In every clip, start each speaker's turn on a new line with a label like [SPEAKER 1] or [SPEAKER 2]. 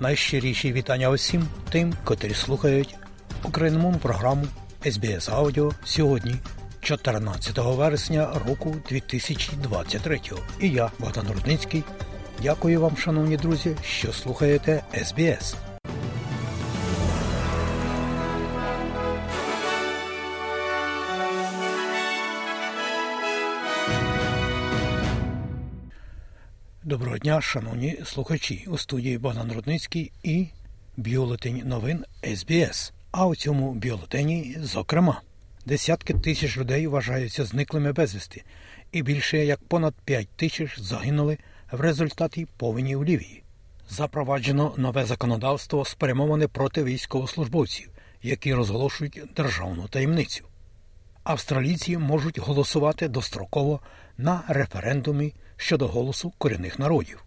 [SPEAKER 1] Найщиріші вітання усім тим, котрі слухають українську програму SBS Audio сьогодні, 14 вересня року 2023. І я, Богдан Рудницький, дякую вам, шановні друзі, що слухаєте SBS. Доброго дня, шановні слухачі. У студії Богдан Рудницький і бюлетень новин СБС. А у цьому бюлетені, зокрема, десятки тисяч людей вважаються зниклими безвісти, і більше як понад 5 тисяч загинули в результаті повені в Лівії. Запроваджено нове законодавство, спрямоване проти військовослужбовців, які розголошують державну таємницю. Австралійці можуть голосувати достроково на референдумі щодо голосу корінних народів.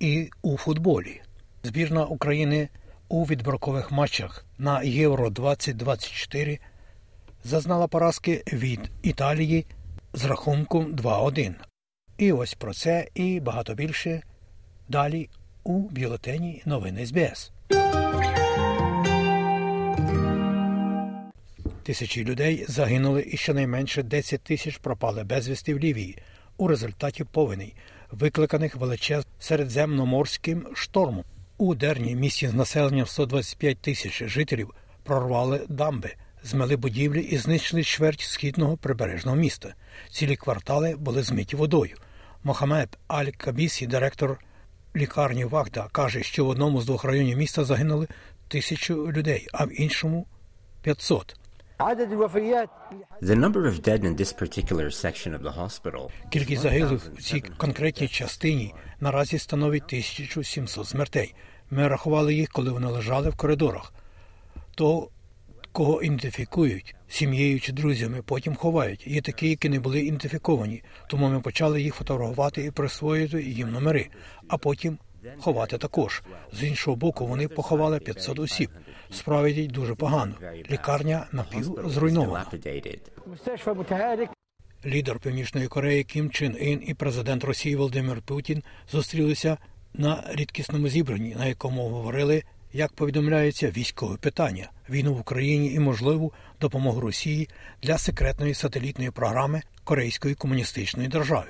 [SPEAKER 1] І у футболі збірна України у відброкових матчах на Євро 2024 зазнала поразки від Італії з рахунком 2-1. І ось про це і багато більше далі у бюлетені новини СБС. Тисячі людей загинули і щонайменше 10 тисяч пропали безвісти в Лівії у результаті повеней, викликаних величез середземноморським штормом. У Дерні місті з населенням 125 тисяч жителів прорвали дамби, змели будівлі і знищили чверть східного прибережного міста. Цілі квартали були змиті водою. Мохамед Аль-Кабісі, директор лікарні Вагда, каже, що в одному з двох районів міста загинули тисячу людей, а в іншому 500.
[SPEAKER 2] The number of dead in this particular section of the hospital
[SPEAKER 1] Кількість загиблих у цій конкретній частині наразі становить 1700 смертей. Ми рахували їх, коли вони лежали в коридорах. То, кого ідентифікують сім'єю чи друзями, потім ховають. Є такі, які не були ідентифіковані, тому ми почали їх фотографувати і присвоїти їм номери, а потім ховати також. З іншого боку, вони поховали 500 осіб. Справа йдуть дуже погано. Лікарня напів зруйнована. Лідер Північної Кореї Кім Чен Ін і президент Росії Володимир Путін зустрілися на рідкісному зібранні, на якому говорили, як повідомляється, військове питання, війну в Україні і можливу допомогу Росії для секретної сателітної програми Корейської комуністичної держави.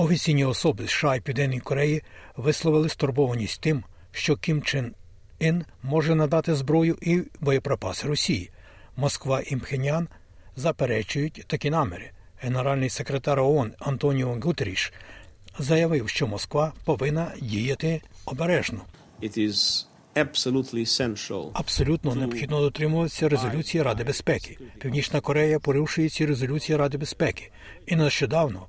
[SPEAKER 1] Офіційні особи США і Південної Кореї висловили стурбованість тим, що Кім Чен Ін може надати зброю і боєприпаси Росії. Москва і Мхенян заперечують такі наміри. Генеральний секретар ООН Антоніо Гутеріш заявив, що Москва повинна діяти обережно.
[SPEAKER 3] It is
[SPEAKER 1] Абсолютно необхідно дотримуватися резолюції Ради безпеки. Північна Корея порушує ці резолюції Ради безпеки. І нещодавно,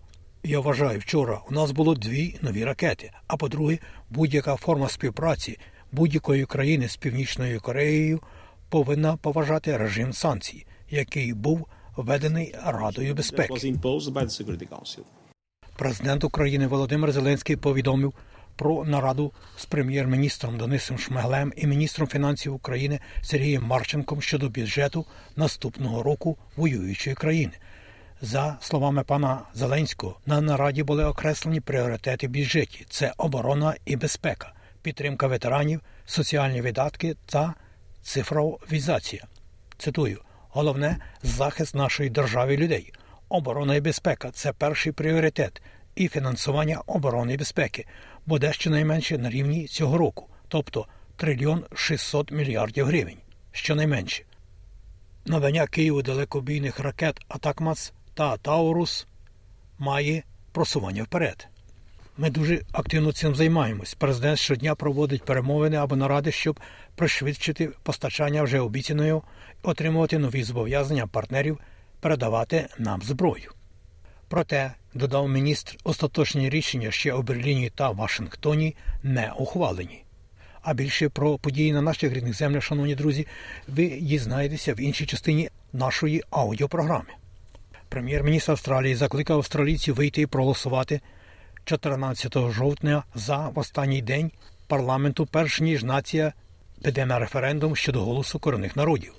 [SPEAKER 1] я вважаю, вчора у нас було дві нові ракети. А по-друге, будь-яка форма співпраці будь-якої країни з Північною Кореєю повинна поважати режим санкцій, який був введений Радою безпеки. Президент України Володимир Зеленський повідомив про нараду з прем'єр-міністром Денисом Шмиглем і міністром фінансів України Сергієм Марченком щодо бюджету наступного року воюючої країни. За словами пана Зеленського, на нараді були окреслені пріоритети в бюджеті: це оборона і безпека, підтримка ветеранів, соціальні видатки та цифровізація. Цитую: головне захист нашої держави людей. Оборона і безпека це перший пріоритет, і фінансування оборони і безпеки буде щонайменше на рівні цього року, тобто трильйон 600 мільярдів гривень. Щонайменше. Надання Києву далекобійних ракет Атакмац та Таурус має просування вперед. Ми дуже активно цим займаємось. Президент щодня проводить перемовини або наради, щоб пришвидшити постачання вже обіцяною, отримувати нові зобов'язання партнерів, передавати нам зброю. Проте, додав міністр, остаточні рішення ще у Берліні та Вашингтоні не ухвалені. А більше про події на наших рідних землях, шановні друзі, ви дізнаєтеся в іншій частині нашої аудіопрограми. Прем'єр-міністр Австралії закликав австралійців вийти і проголосувати 14 жовтня за останній день парламенту, перш ніж нація піде на референдум щодо голосу корінних народів.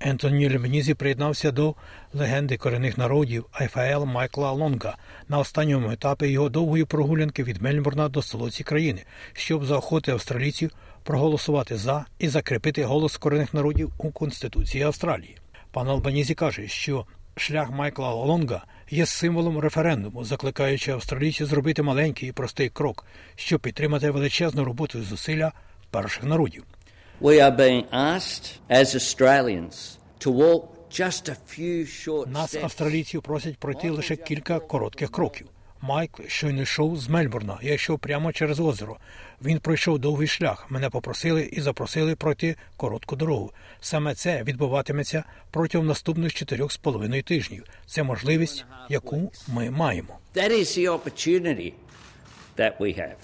[SPEAKER 1] Ентоні Лебенізі приєднався до легенди корінних народів АФЛ Майкла Лонга на останньому етапі його довгої прогулянки від Мельбурна до столиці країни, щоб заохотити австралійців проголосувати за і закріпити голос корінних народів у Конституції Австралії. Пан Албанізі каже, що шлях Майкла Лонга є символом референдуму, закликаючи австралійців зробити маленький і простий крок, щоб підтримати величезну роботу і зусилля перших народів.
[SPEAKER 4] We are being asked as Australians to walk just a few short
[SPEAKER 1] Нас, австралійців, просять пройти лише кілька коротких кроків. Майк щойно йшов з Мельбурна. Я йшов прямо через озеро. Він пройшов довгий шлях. Мене попросили і запросили пройти коротку дорогу. Саме це відбуватиметься протягом наступних чотирьох з половиною тижнів. Це можливість, яку ми маємо.
[SPEAKER 4] That is the opportunity that we have.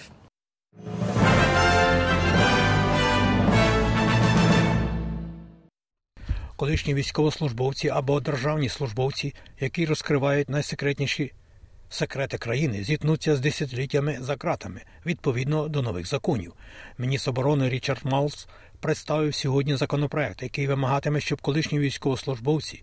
[SPEAKER 1] колишні військовослужбовці або державні службовці, які розкривають найсекретніші секрети країни, зіткнуться з десятиліттями за ґратами відповідно до нових законів. Міністр оборони Річард Малс представив сьогодні законопроект, який вимагатиме, щоб колишні військовослужбовці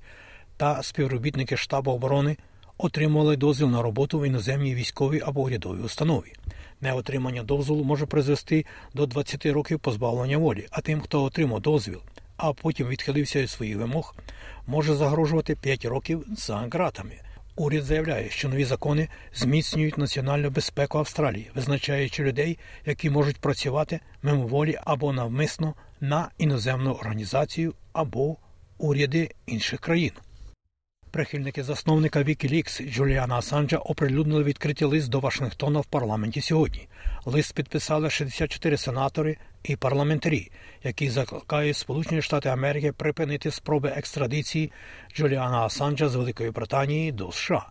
[SPEAKER 1] та співробітники штабу оборони отримували дозвіл на роботу в іноземній військовій або урядовій установі. Неотримання дозволу може призвести до 20 років позбавлення волі, а тим, хто отримав дозвіл, а потім відхилився від своїх вимог, може загрожувати 5 років за ґратами. Уряд заявляє, що нові закони зміцнюють національну безпеку Австралії, визначаючи людей, які можуть працювати мимоволі або навмисно на іноземну організацію або уряди інших країн. Прихильники засновника Wikileaks Джуліана Асанджа оприлюднили відкритий лист до Вашингтона в парламенті сьогодні. Лист підписали 64 сенатори і парламентарі, які закликають Сполучені Штати Америки припинити спроби екстрадиції Джуліана Асанджа з Великої Британії до США.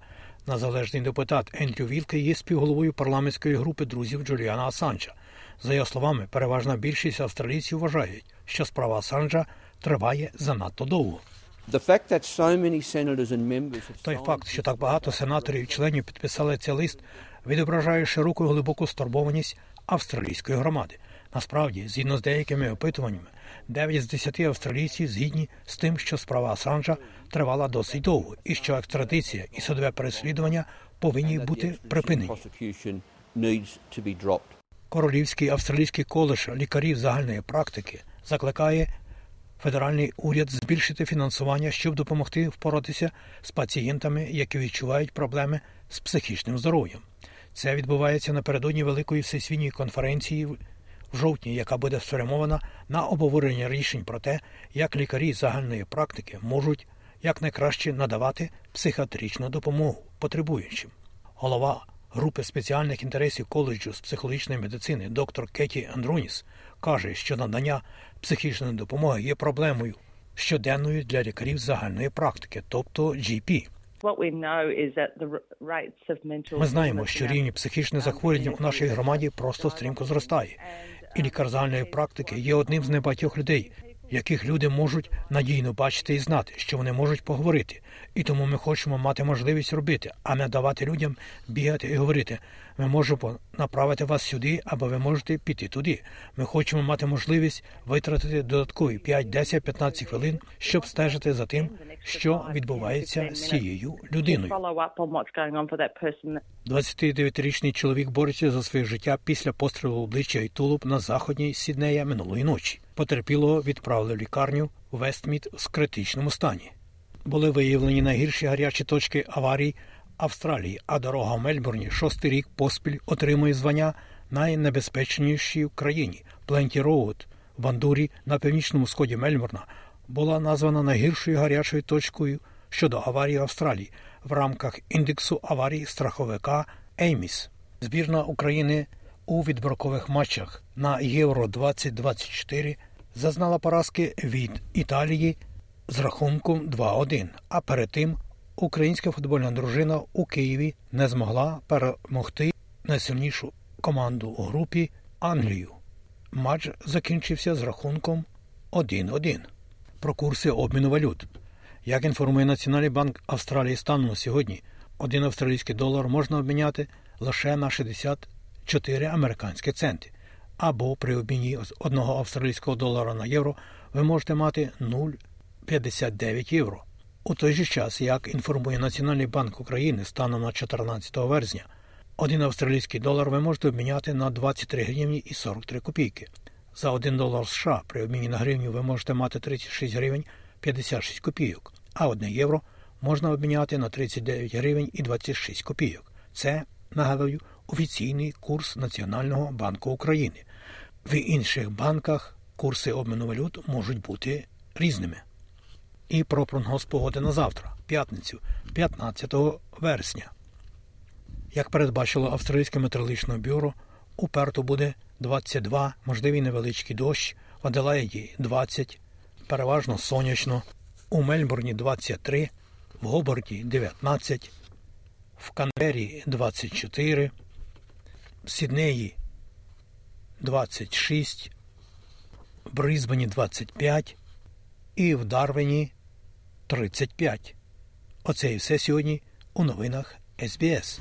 [SPEAKER 1] Незалежний депутат Ендрю Вілке є співголовою парламентської групи друзів Джуліана Асанджа. За його словами, переважна більшість австралійців вважають, що справа Асанджа триває занадто довго. Той факт, що так багато сенаторів і членів підписали цей лист, відображає широку і глибоку стурбованість австралійської громади. Насправді, згідно з деякими опитуваннями, 9 з 10 австралійців згідні з тим, що справа Асанжа тривала досить довго, і що екстрадиція і судове переслідування повинні бути припинені. Королівський австралійський коледж лікарів загальної практики закликає федеральний уряд збільшити фінансування, щоб допомогти впоратися з пацієнтами, які відчувають проблеми з психічним здоров'ям. Це відбувається напередодні великої всесвітньої конференції в жовтні, яка буде спрямована на обговорення рішень про те, як лікарі загальної практики можуть якнайкраще надавати психіатричну допомогу потребуючим. Голова групи спеціальних інтересів коледжу з психологічної медицини доктор Кеті Андроніс каже, що надання психічної допомоги є проблемою щоденною для лікарів загальної практики, тобто GP. Ми знаємо, що рівень психічних захворювань у нашій громаді просто стрімко зростає, і лікар загальної практики є одним з небагатьох людей, яких люди можуть надійно бачити і знати, що вони можуть поговорити. І тому ми хочемо мати можливість робити, а не давати людям бігати і говорити. Ми можемо направити вас сюди, або ви можете піти туди. Ми хочемо мати можливість витратити додаткові 5, 10, 15 хвилин, щоб стежити за тим, що відбувається з цією людиною.
[SPEAKER 5] follow up on what's going on for that person.
[SPEAKER 1] 29-річний чоловік бореться за своє життя після пострілу в обличчя і тулуб на заходній Сіднея минулої ночі. Потерпілого відправили в лікарню Вестміт з критичному стані. Були виявлені найгірші гарячі точки аварій Австралії, а дорога в Мельбурні шостий рік поспіль отримує звання найнебезпечнішій в країні. Пленті Роуд в Бандурі на північному сході Мельбурна була названа найгіршою гарячою точкою щодо аварії Австралії в рамках індексу аварій страховика Ейміс. Збірна України у відбіркових матчах на Євро 2024 зазнала поразки від Італії з рахунком 2-1. А перед тим українська футбольна дружина у Києві не змогла перемогти найсильнішу команду у групі Англію. Матч закінчився з рахунком 1-1. Про курси обміну валют. Як інформує Національний банк Австралії станом на сьогодні, один австралійський долар можна обміняти лише на 64 американські центи. Або при обміні з одного австралійського долара на євро ви можете мати 59 євро. У той же час, як інформує Національний банк України станом на 14 вересня, один австралійський долар ви можете обміняти на 23 гривні і 43 копійки. За 1 долар США при обміні на гривню ви можете мати 36 гривень 56 копійок, а 1 євро можна обміняти на 39 гривень і 26 копійок. Це, нагадую, офіційний курс Національного банку України. В інших банках курси обміну валют можуть бути різними. І про прогноз погоди на завтра, п'ятницю, 15 вересня. Як передбачило Австралійське метеорологічне бюро, у Перту буде 22, можливий невеличкий дощ, в Аделаїді 20, переважно сонячно, у Мельбурні 23, в Гоборді 19, в Канбері 24, в Сіднеї 26, в Брисбені 25 і в Дарвені 35. Оце і все сьогодні у новинах СБС.